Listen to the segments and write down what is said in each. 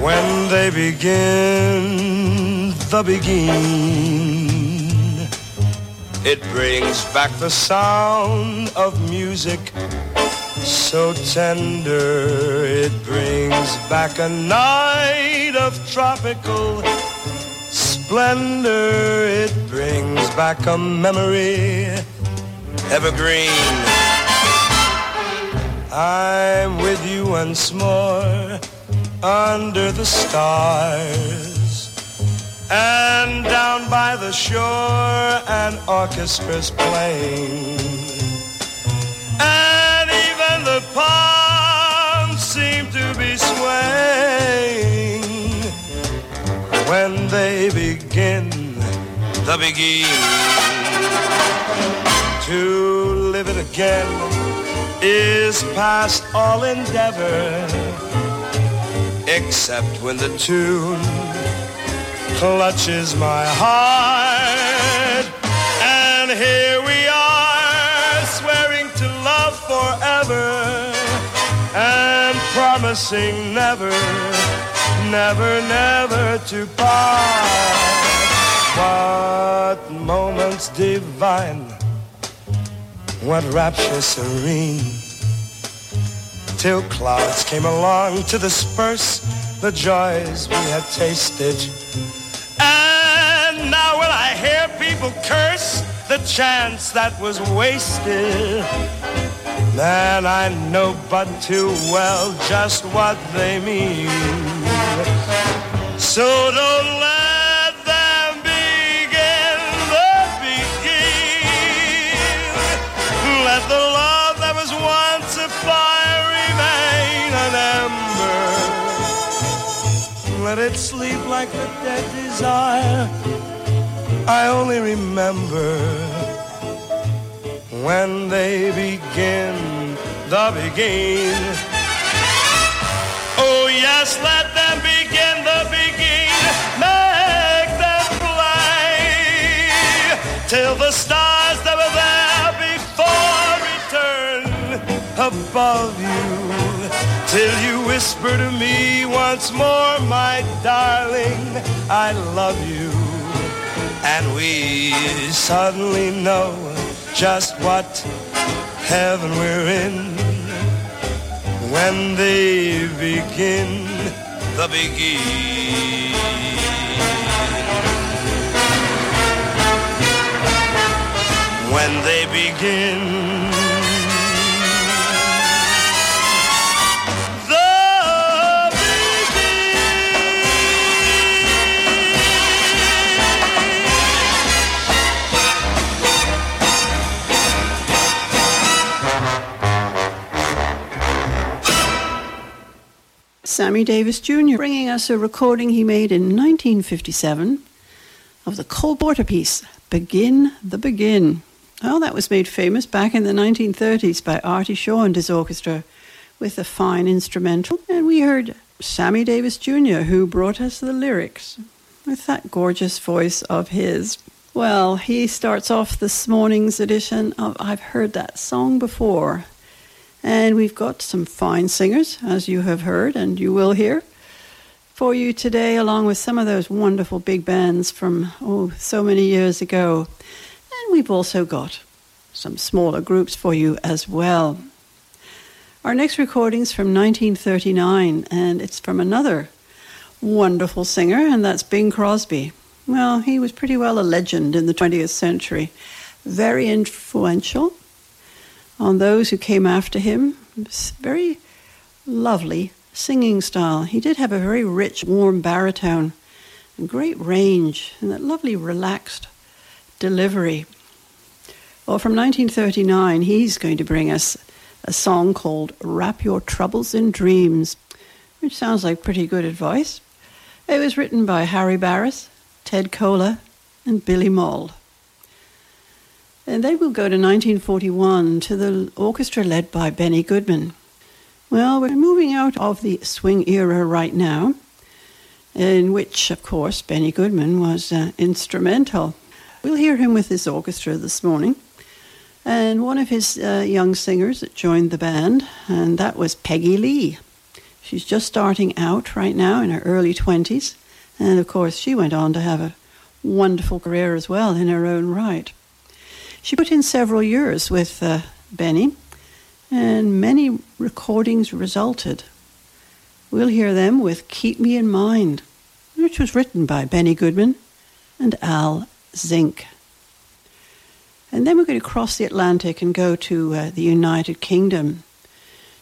When they begin the Beguine, it brings back the sound of music so tender. It brings back a night of tropical splendor. It brings back a memory evergreen. I'm with you once more under the stars. And down by the shore, an orchestra's playing. And even the palms seem to be swaying when they begin the beginning. To live it again is past all endeavor except when the tune clutches my heart. And here we are, swearing to love forever and promising never, never, never to part. What moments divine, what rapture serene till clouds came along to disperse the joys we had tasted. And now will I hear people curse the chance that was wasted? Then I know but too well just what they mean. So don't let Let it sleep like the dead desire. I only remember when they begin the Beguine. Oh yes, let them begin the Beguine. Make them play till the stars that were there before return above you. Till you whisper to me once more, my darling, I love you. And we suddenly know just what heaven we're in when they begin the Beguine. When they begin Sammy Davis Jr. bringing us a recording he made in 1957 of the Cole Porter piece, Begin the Beguine. Oh, that was made famous back in the 1930s by Artie Shaw and his orchestra with a fine instrumental. And we heard Sammy Davis Jr., who brought us the lyrics with that gorgeous voice of his. Well, he starts off this morning's edition of I've Heard That Song Before. And we've got some fine singers, as you have heard and you will hear, for you today, along with some of those wonderful big bands from, oh, so many years ago. And we've also got some smaller groups for you as well. Our next recording's from 1939, and it's from another wonderful singer, and that's Bing Crosby. Well, he was pretty well a legend in the 20th century. Very influential on those who came after him. Very lovely singing style. He did have a very rich, warm baritone and great range and that lovely, relaxed delivery. Well, from 1939, he's going to bring us a song called Wrap Your Troubles in Dreams, which sounds like pretty good advice. It was written by Harry Barris, Ted Koehler, and Billy Moll. And then we'll go to 1941 to the orchestra led by Benny Goodman. Well, we're moving out of the swing era right now, in which, of course, Benny Goodman was uh, instrumental. We'll hear him with his orchestra this morning. And one of his uh, young singers that joined the band, and that was Peggy Lee. She's just starting out right now in her early 20s. And of course, she went on to have a wonderful career as well in her own right. She put in several years with uh, Benny, and many recordings resulted. We'll hear them with Keep Me in Mind, which was written by Benny Goodman and Al Zink. And then we're going to cross the Atlantic and go to uh, the United Kingdom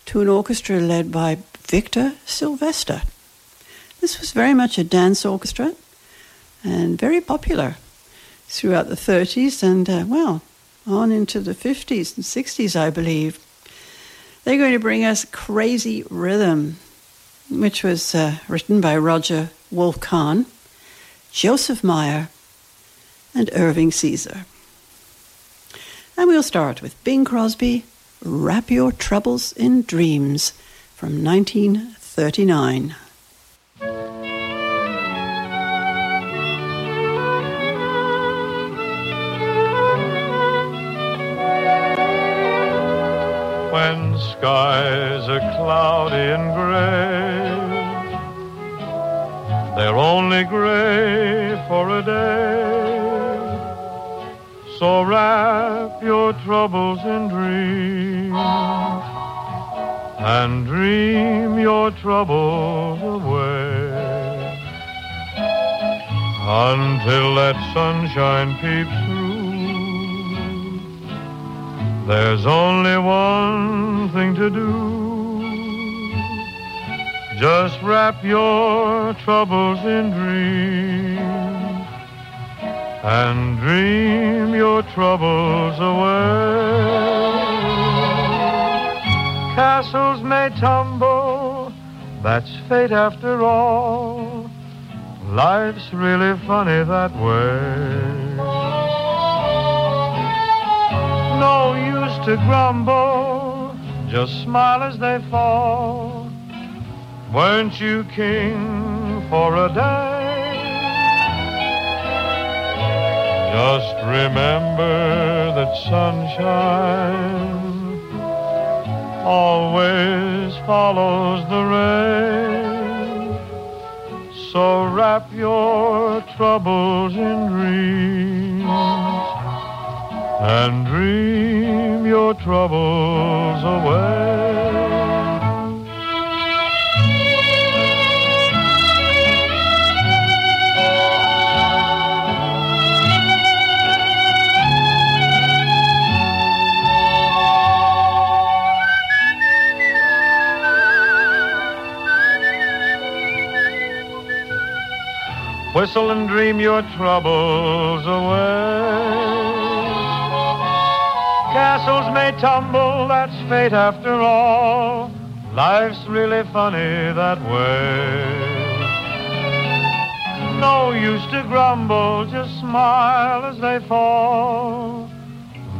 to an orchestra led by Victor Silvester. This was very much a dance orchestra and very popular throughout the 30s and, uh, well, on into the 50s and 60s, I believe. They're going to bring us Crazy Rhythm, which was uh, written by Roger Wolf-Kahn, Joseph Meyer, and Irving Caesar. And we'll start with Bing Crosby, Wrap Your Troubles in Dreams from 1939. Skies are cloudy and gray, they're only gray for a day. So wrap your troubles in dreams and dream your troubles away until that sunshine peeps through. There's only one thing to do. Just wrap your troubles in dreams and dream your troubles away. Castles may tumble, that's fate after all. Life's really funny that way. To grumble, just smile as they fall. Weren't you king for a day? Just remember that sunshine always follows the rain. So wrap your troubles in dreams and dream your troubles away. Whistle and dream your troubles away. Castles may tumble, that's fate after all. Life's really funny that way. No use to grumble, just smile as they fall.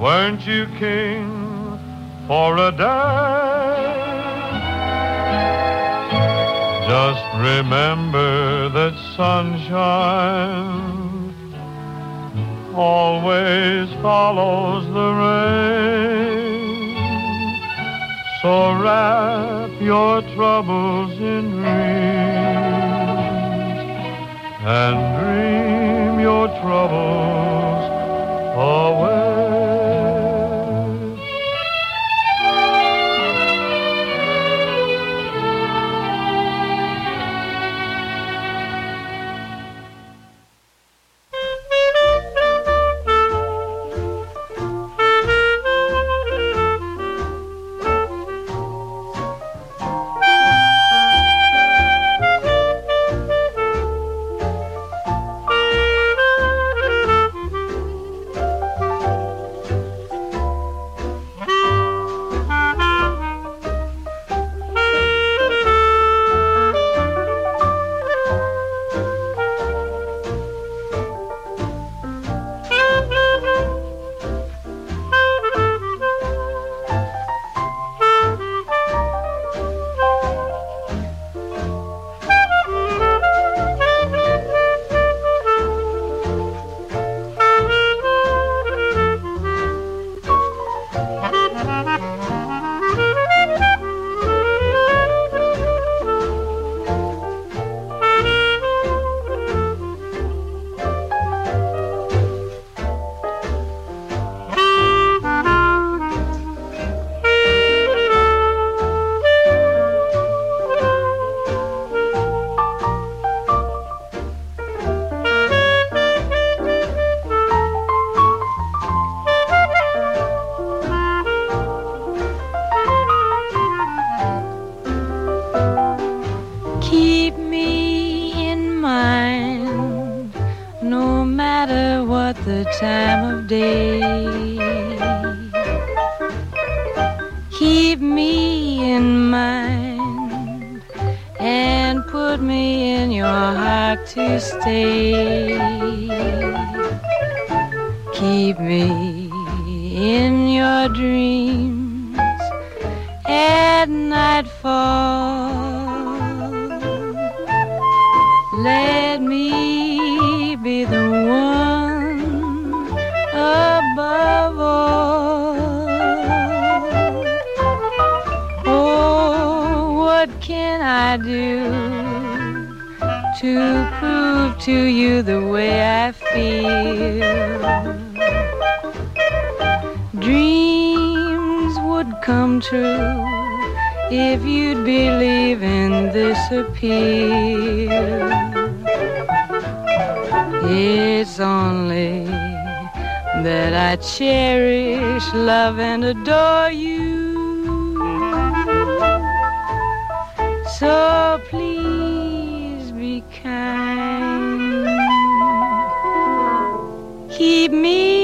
Weren't you king for a day? Just remember that sunshine always follows the rain. So wrap your troubles in dreams and dream your troubles away. Me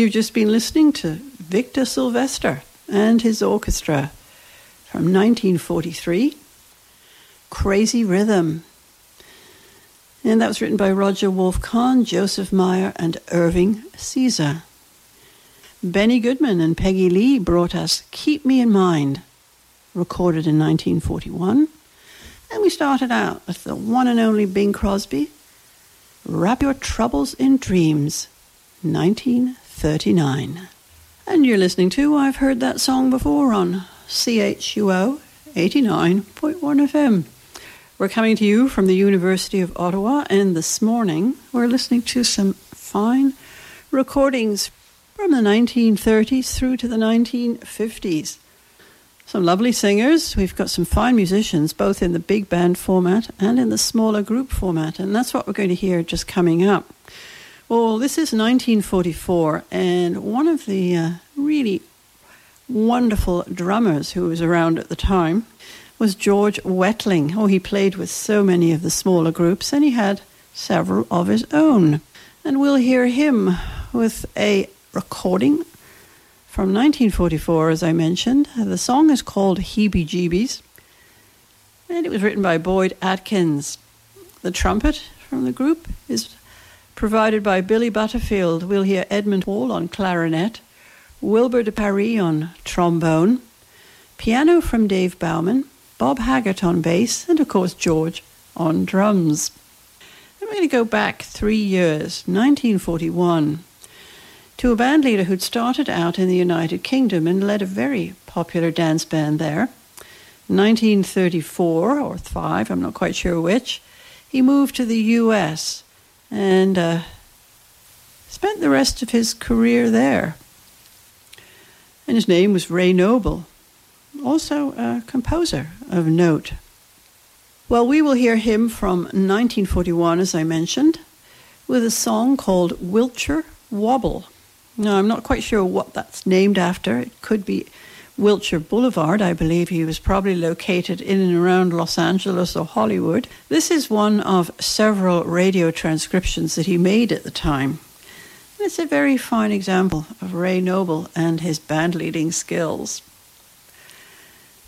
You've just been listening to Victor Silvester and his orchestra from 1943, Crazy Rhythm. And that was written by Roger Wolf Kahn, Joseph Meyer, and Irving Caesar. Benny Goodman and Peggy Lee brought us Keep Me in Mind, recorded in 1941. And we started out with the one and only Bing Crosby, Wrap Your Troubles in Dreams, 1939. And you're listening to I've Heard That Song Before on CHUO 89.1 FM. We're coming to you from the University of Ottawa, and this morning we're listening to some fine recordings from the 1930s through to the 1950s. Some lovely singers. We've got some fine musicians, both in the big band format and in the smaller group format. And that's what we're going to hear just coming up. Well, this is 1944, and one of the uh, really wonderful drummers who was around at the time was George Wettling. Oh, he played with so many of the smaller groups, and he had several of his own. And we'll hear him with a recording from 1944, as I mentioned. The song is called Heebie Jeebies, and it was written by Boyd Atkins. The trumpet from the group is provided by Billy Butterfield. We'll hear Edmund Hall on clarinet, Wilbur de Paris on trombone, piano from Dave Bowman, Bob Haggart on bass, and of course George on drums. We're going to go back three years, 1941 to a band leader who'd started out in the United Kingdom and led a very popular dance band there. 1934 or 5, I'm not quite sure which, he moved to the US and uh, spent the rest of his career there. And his name was Ray Noble, also a composer of note. Well, we will hear him from 1941, as I mentioned, with a song called Wiltshire Wobble. Now, I'm not quite sure what that's named after. It could be Wilshire Boulevard. I believe he was probably located in and around Los Angeles or Hollywood. This is one of several radio transcriptions that he made at the time. And it's a very fine example of Ray Noble and his band leading skills.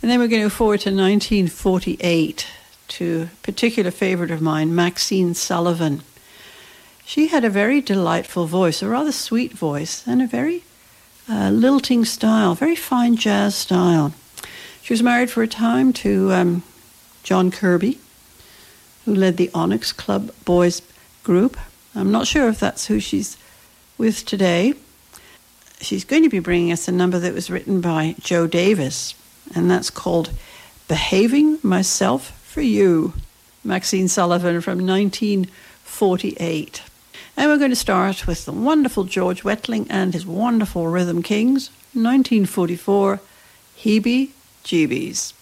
And then we're going to go forward to 1948 to a particular favorite of mine, Maxine Sullivan. She had a very delightful voice, a rather sweet voice, and a very uh, lilting style, very fine jazz style. She was married for a time to um, John Kirby, who led the Onyx Club Boys group. I'm not sure if that's who she's with today. She's going to be bringing us a number that was written by Joe Davis, and that's called Behaving Myself for You. Maxine Sullivan from 1948. And we're going to start with the wonderful George Wettling and his wonderful Rhythm Kings, 1944, Heebie Jeebies.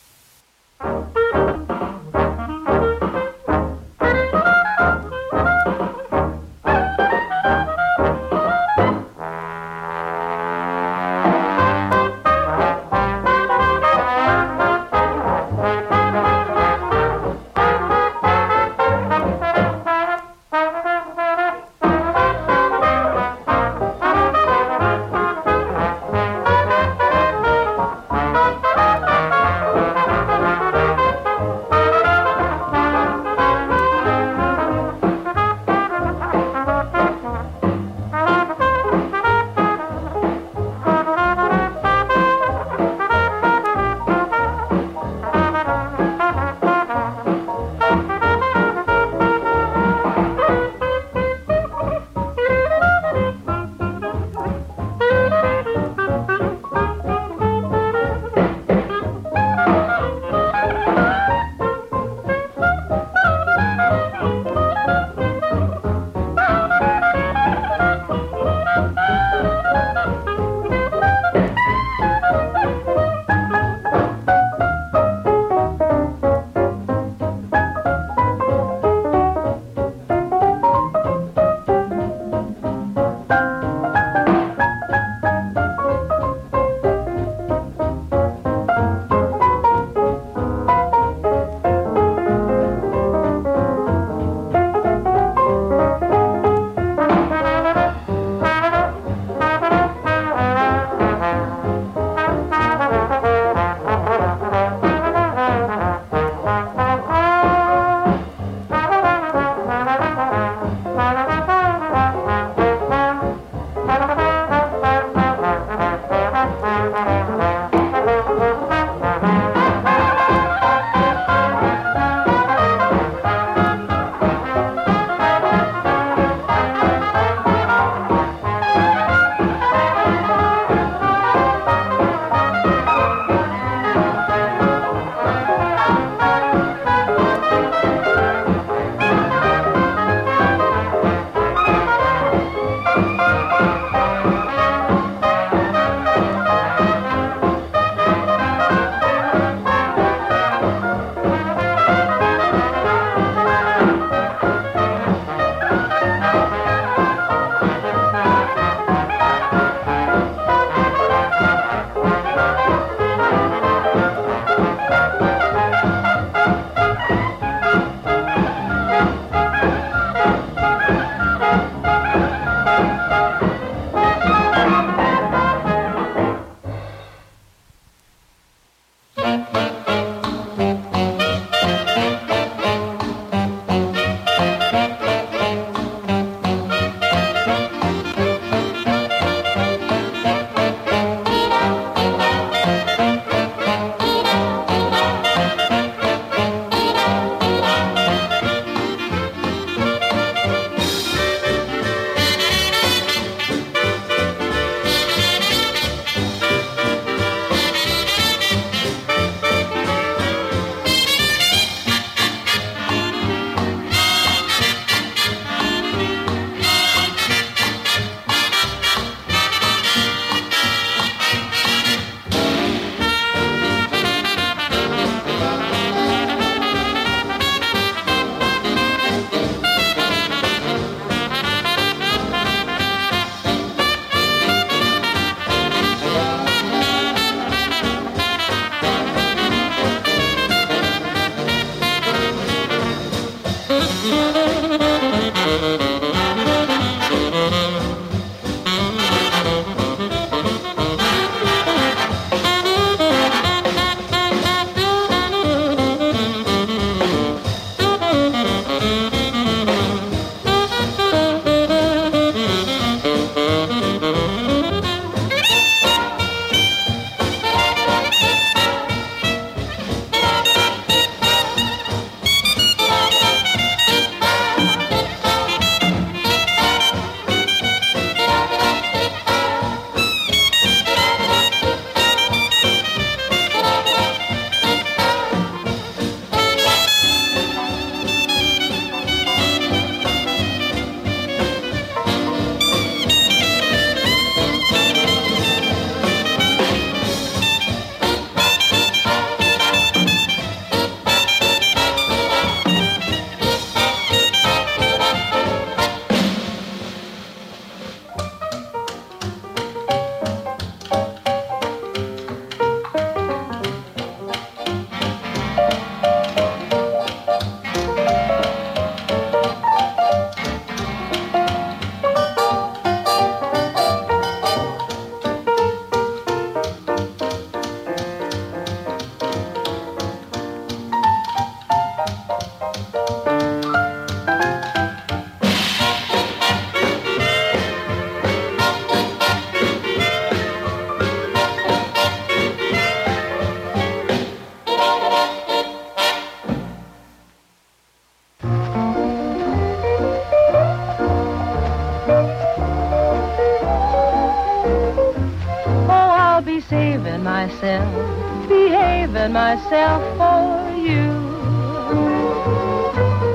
Myself for you.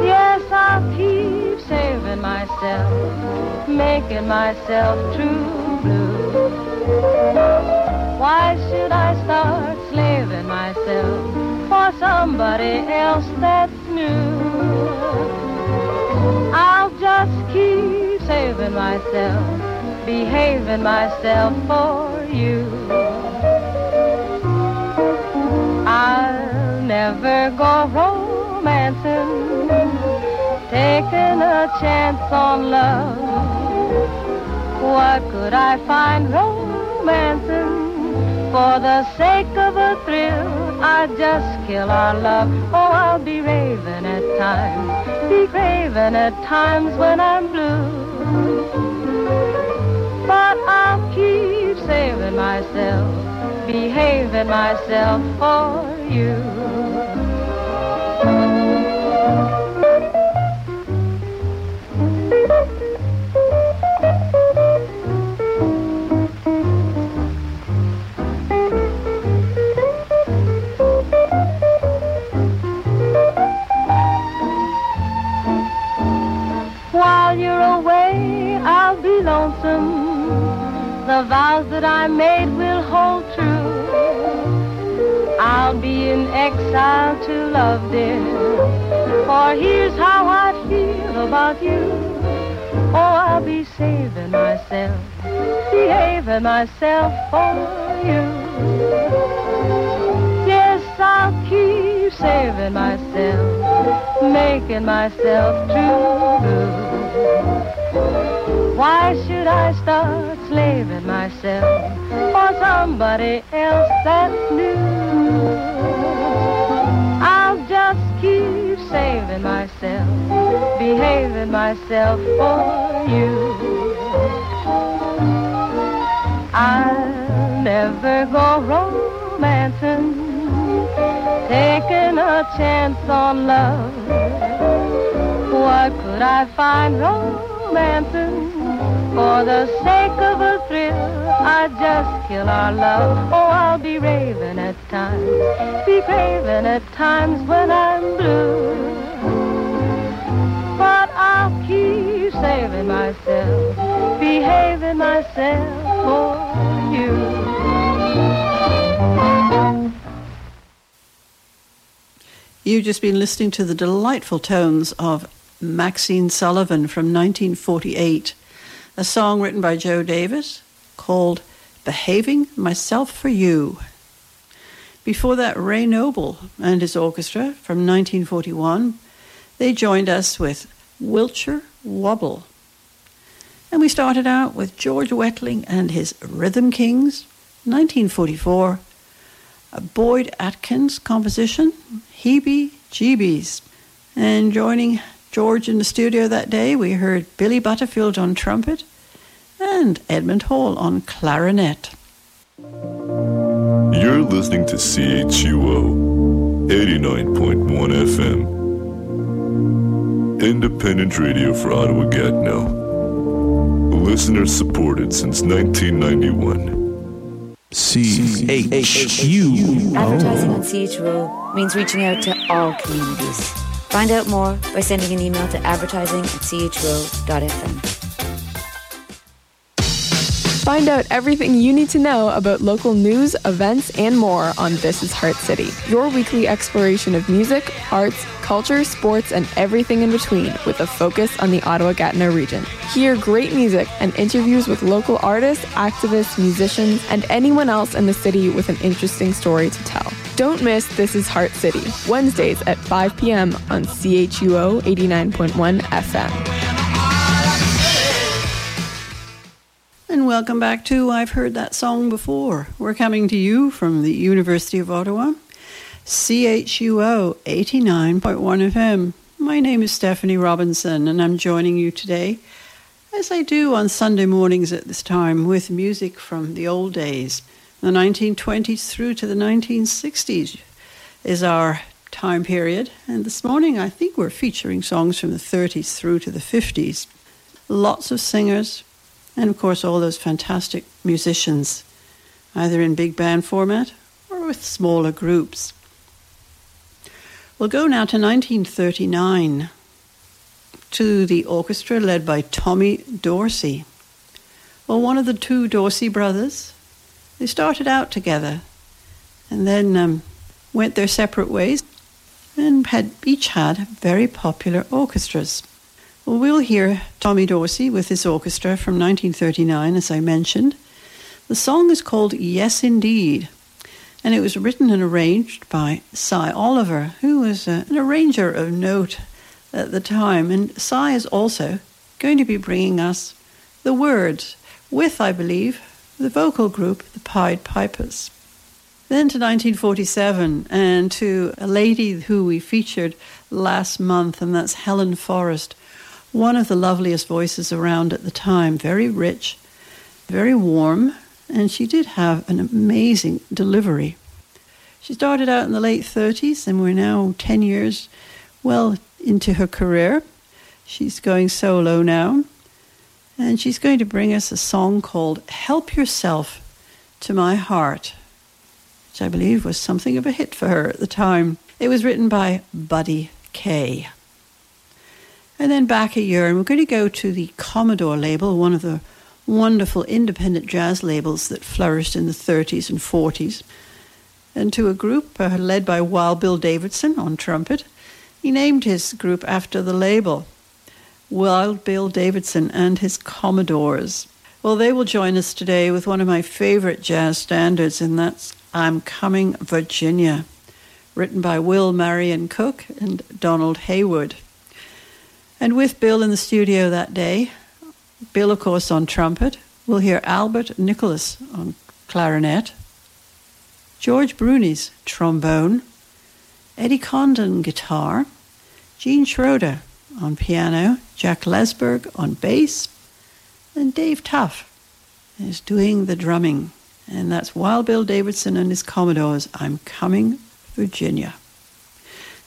Yes, I'll keep saving myself, making myself true blue. Why should I start slaving myself for somebody else that's new? I'll just keep saving myself, behaving myself for chance on love. What could I find romancing? For the sake of a thrill, I'd just kill our love. Oh, I'll be raving at times, be craving at times when I'm blue. But I'll keep saving myself, behaving myself for you. The vows that I made will hold true. I'll be in exile to love, dear. For here's how I feel about you. Oh, I'll be saving myself, behaving myself for you. Yes, I'll keep saving myself, making myself true. Why should I start slaving myself for somebody else that's new? I'll just keep saving myself, behaving myself for you. I'll never go romancing, taking a chance on love. What could I find romancing? For the sake of a thrill, I'd just kill our love. Oh, I'll be raving at times, be craving at times when I'm blue. But I'll keep saving myself, behaving myself for you. You've just been listening to the delightful tones of Maxine Sullivan from 1948 a song written by Joe Davis called Behaving Myself for You. Before that, Ray Noble and his orchestra from 1941, They joined us with Wiltshire Wobble. And we started out with George Wettling and his Rhythm Kings, 1944. A Boyd Atkins composition, Heebie Jeebies. And joining George in the studio that day, we heard Billy Butterfield on trumpet and Edmund Hall on clarinet. You're listening to CHUO 89.1 FM. Independent radio for Ottawa Gatineau. Listener supported since 1991. CHU. Advertising on CHUO means reaching out to all communities. Find out more by sending an email to advertising at chuo.fm. Find out everything you need to know about local news, events, and more on This is Heart City, your weekly exploration of music, arts, culture, sports, and everything in between with a focus on the Ottawa Gatineau region. Hear great music and interviews with local artists, activists, musicians, and anyone else in the city with an interesting story to tell. Don't miss This is Heart City, Wednesdays at 5 p.m. on CHUO 89.1 FM. And welcome back to I've Heard That Song Before. We're coming to you from the University of Ottawa, CHUO 89.1 FM. My name is Stephanie Robinson, and I'm joining you today, as I do on Sunday mornings at this time, with music from the old days. The 1920s through to the 1960s is our time period, and this morning I think we're featuring songs from the 30s through to the 50s. Lots of singers, and of course, all those fantastic musicians, either in big band format or with smaller groups. We'll go now to 1939 to the orchestra led by Tommy Dorsey. Well, one of the two Dorsey brothers, they started out together and then um, went their separate ways and had each had very popular orchestras. Well, we'll hear Tommy Dorsey with his orchestra from 1939, as I mentioned. The song is called Yes Indeed, and it was written and arranged by Sy Oliver, who was uh, an arranger of note at the time. And Sy is also going to be bringing us the words with, I believe, the vocal group, the Pied Pipers. Then to 1947 and to a lady who we featured last month, and that's Helen Forrest one of the loveliest voices around at the time, very rich, very warm, and she did have an amazing delivery. She started out in the late 30s, and we're now 10 years well into her career. She's going solo now, and she's going to bring us a song called Help Yourself to My Heart, which I believe was something of a hit for her at the time. It was written by Buddy Kaye. And then back a year, and we're going to go to the Commodore label, one of the wonderful independent jazz labels that flourished in the 30s and 40s, and to a group uh, led by Wild Bill Davison on trumpet. He named his group after the label, Wild Bill Davison and his Commodores. Well, they will join us today with one of my favorite jazz standards, and that's I'm Coming Virginia, written by Will Marion Cook and Donald Haywood. And with Bill in the studio that day, Bill, of course, on trumpet, we'll hear Albert Nicholas on clarinet, George Brunies trombone, Eddie Condon guitar, Gene Schroeder on piano, Jack Lesberg on bass, and Dave Tough is doing the drumming. And that's Wild Bill Davison and his Commodores, I'm Coming, Virginia.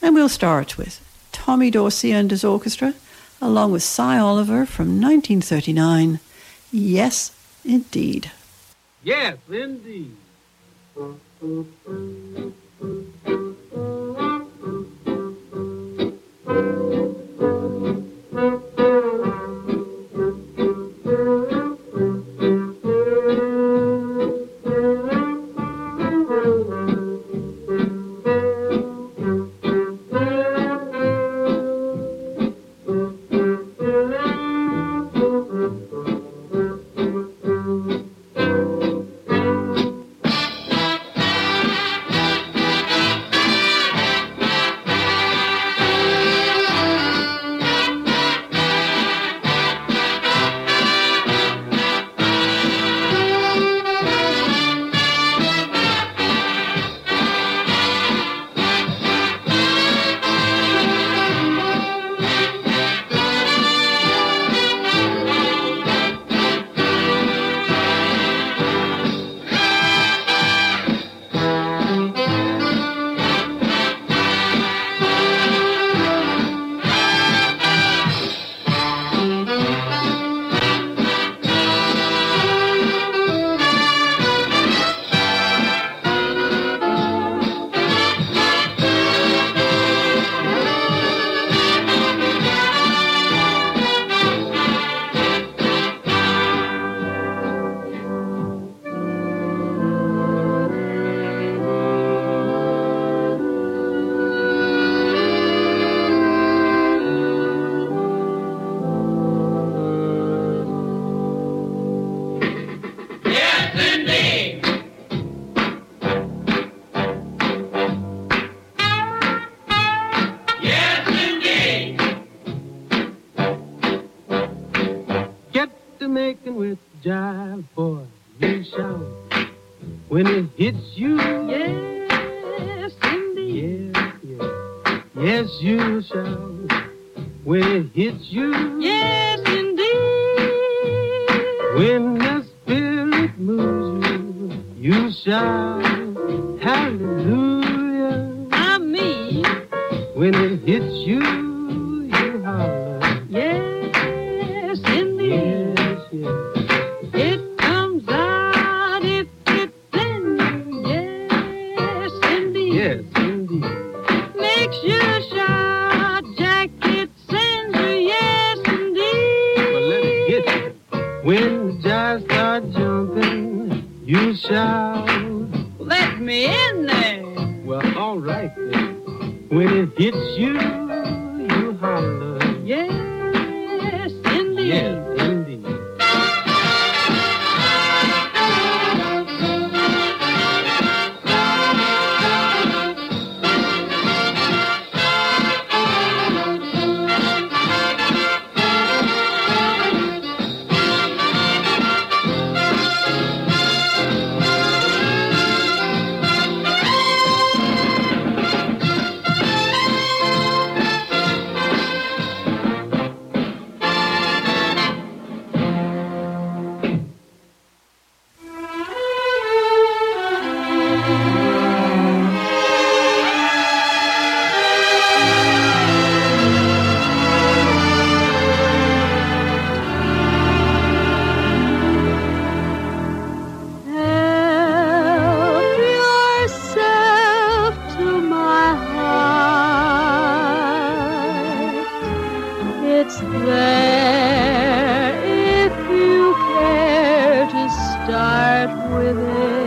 And we'll start with Tommy Dorsey and his orchestra, along with Sy Oliver from 1939. Yes, indeed. Yes, indeed. Yes, you shall. When it hits you. Yes, indeed. When the Spirit moves you, you shall. Hallelujah. I mean. When it hits you. with it.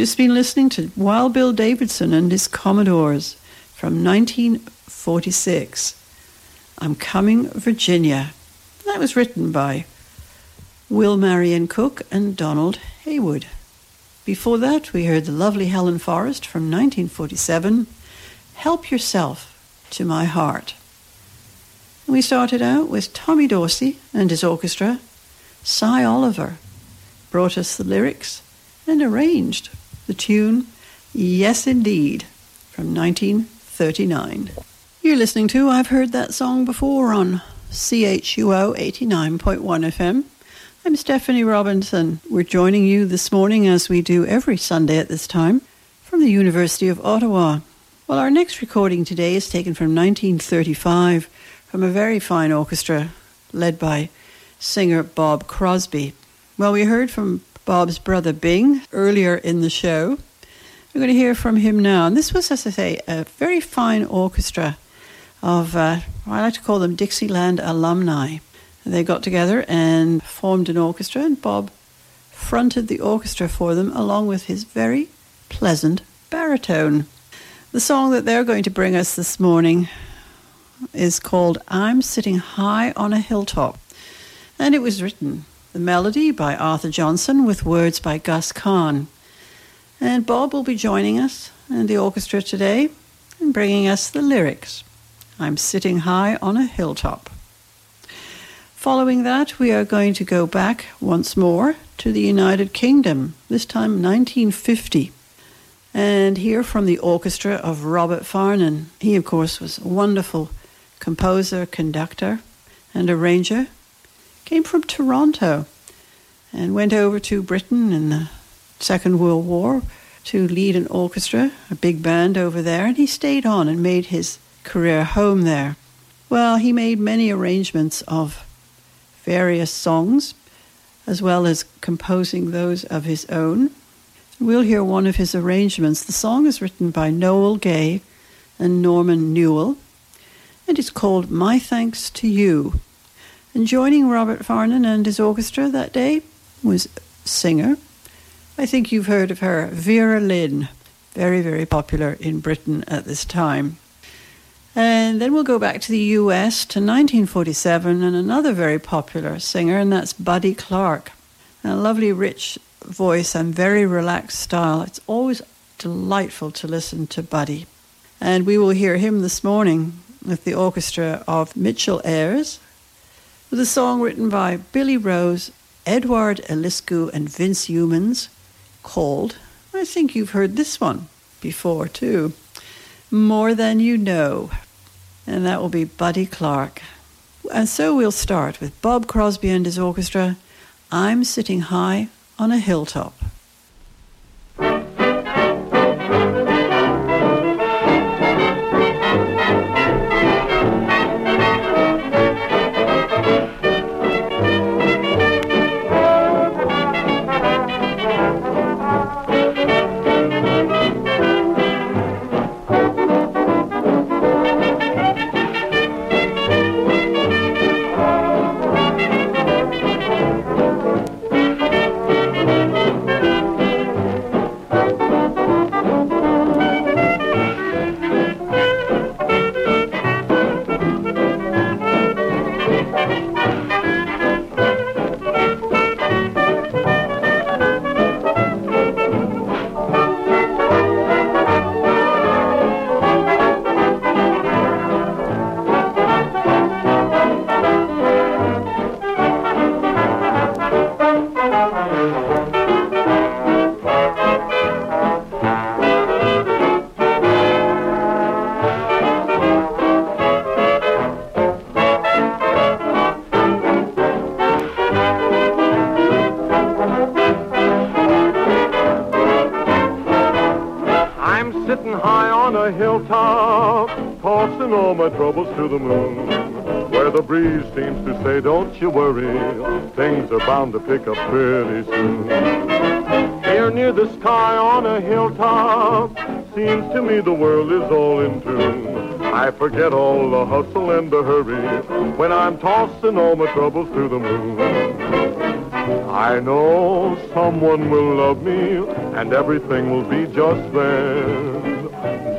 Just been listening to Wild Bill Davison and his Commodores from 1946. I'm Coming, Virginia. That was written by Will Marion Cook and Donald Haywood. Before that, we heard the lovely Helen Forrest from 1947, Help Yourself to My Heart. We started out with Tommy Dorsey and his orchestra. Sy Oliver brought us the lyrics and arranged the tune Yes Indeed from 1939. You're listening to I've Heard That Song Before on CHUO 89.1 FM. I'm Stephanie Robinson. We're joining you this morning as we do every Sunday at this time from the University of Ottawa. Well, our next recording today is taken from 1935 from a very fine orchestra led by singer Bob Crosby. Well, we heard from Bob's brother Bing earlier in the show. We're going to hear from him now. And this was, as I say, a very fine orchestra of, uh, I like to call them Dixieland alumni. They got together and formed an orchestra, and Bob fronted the orchestra for them along with his very pleasant baritone. The song that they're going to bring us this morning is called I'm Sitting High on a Hilltop, and it was written, the melody by Arthur Johnston with words by Gus Kahn. And Bob will be joining us and the orchestra today and bringing us the lyrics. I'm sitting high on a hilltop. Following that, we are going to go back once more to the United Kingdom, this time 1950, and hear from the orchestra of Robert Farnon. He, of course, was a wonderful composer, conductor, and arranger. Came from Toronto and went over to Britain in the Second World War to lead an orchestra, a big band over there, and he stayed on and made his career home there. Well, he made many arrangements of various songs, as well as composing those of his own. We'll hear one of his arrangements. The song is written by Noel Gay and Norman Newell, and it's called My Thanks to You. And joining Robert Farnon and his orchestra that day was singer. I think you've heard of her, Vera Lynn, very, very popular in Britain at this time. And then we'll go back to the US to 1947 and another very popular singer, and that's Buddy Clark. a lovely, rich voice and very relaxed style. It's always delightful to listen to Buddy. And we will hear him this morning with the orchestra of Mitchell Ayres, with a song written by Billy Rose, Edward Eliscu, and Vince Youmans called, I think you've heard this one before too, More Than You Know. And that will be Buddy Clark. And so we'll start with Bob Crosby and his orchestra, I'm Sitting High on a Hilltop. Bound to pick up pretty soon. Here near the sky on a hilltop, seems to me the world is all in tune. I forget all the hustle and the hurry when I'm tossing all my troubles to the moon. I know someone will love me and everything will be just then.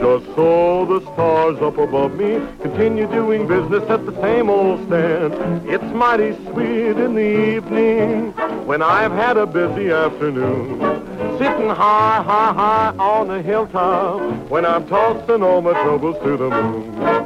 Just so the stars up above me continue doing business at the same old stand. It's mighty sweet in the evening when I've had a busy afternoon. Sitting high, high, high on the hilltop when I'm tossing all my troubles to the moon.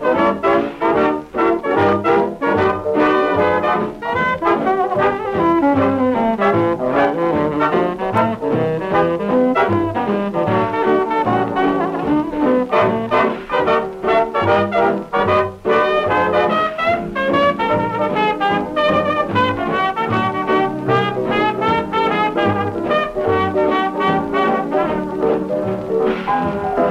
For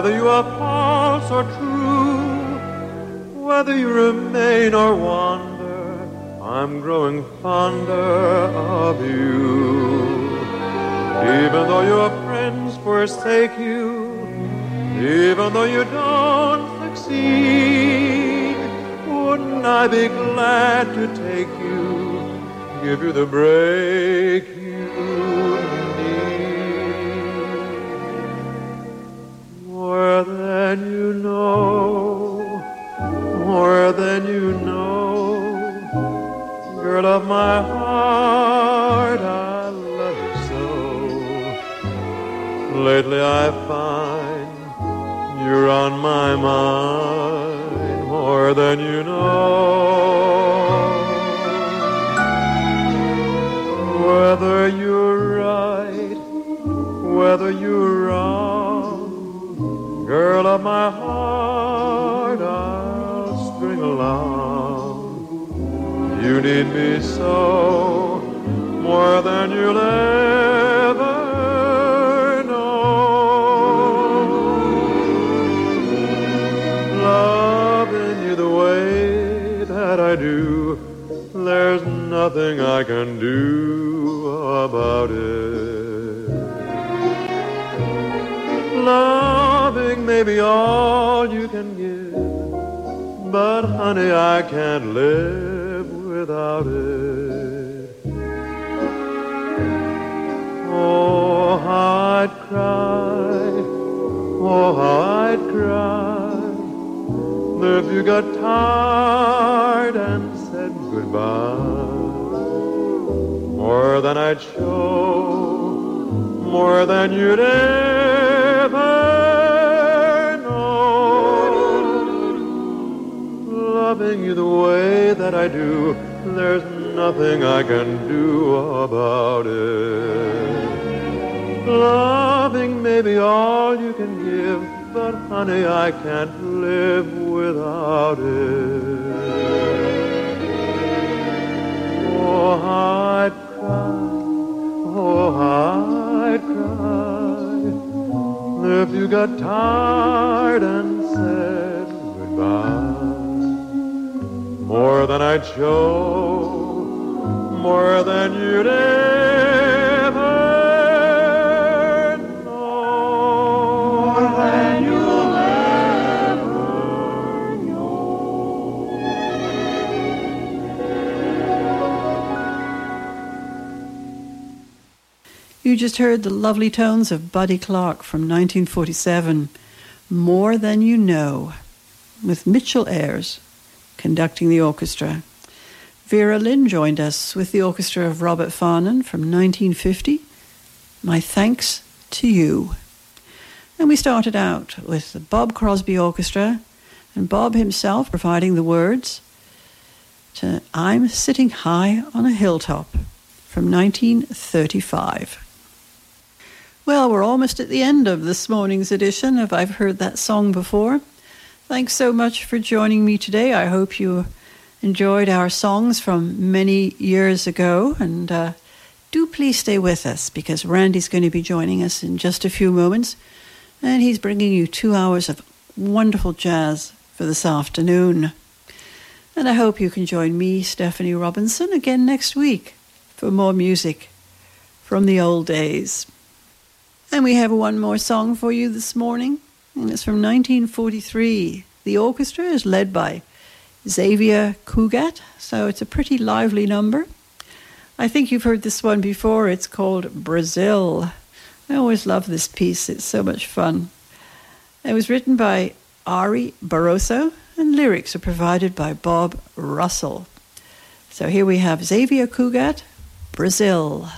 whether you are false or true, whether you remain or wander, I'm growing fonder of you. Even though your friends forsake you, even though you don't succeed, wouldn't I be glad to take you give you the break more than you know, girl of my heart, I love you so. Lately I find you're on my mind more than you know. Whether you're right, whether you're girl of my heart, I'll string along. You need me so more than you'll ever know. Loving you the way that I do, there's nothing I can do about it. Loving may be all you can give, but honey, I can't live without it. Oh, how I'd cry, oh, how I'd cry if you got tired and said goodbye more than I'd show, more than you'd ever Loving you the way that I do, there's nothing I can do about it. Loving may be all you can give, but honey, I can't live without it. Oh, I'd cry, oh, I'd cry if you got tired and than I'd show, more than you'd ever know. More than you'll ever You just heard the lovely tones of Buddy Clark from 1947, More Than You Know, with Mitchell Ayres conducting the orchestra. Vera Lynn joined us with the orchestra of Robert Farnon from 1950, My Thanks to You. And we started out with the Bob Crosby Orchestra and Bob himself providing the words to I'm Sitting High on a Hilltop from 1935. Well, we're almost at the end of this morning's edition of I've Heard That Song Before. Thanks so much for joining me today. I hope you enjoyed our songs from many years ago. And uh, do please stay with us because Randy's going to be joining us in just a few moments. And he's bringing you two hours of wonderful jazz for this afternoon. And I hope you can join me, Stephanie Robinson, again next week for more music from the old days. And we have one more song for you this morning, and it's from 1943. The orchestra is led by Xavier Cugat, so it's a pretty lively number. I think you've heard this one before. It's called Brazil. I always love this piece, it's so much fun. It was written by Ary Barroso, and lyrics are provided by Bob Russell. So here we have Xavier Cugat, Brazil.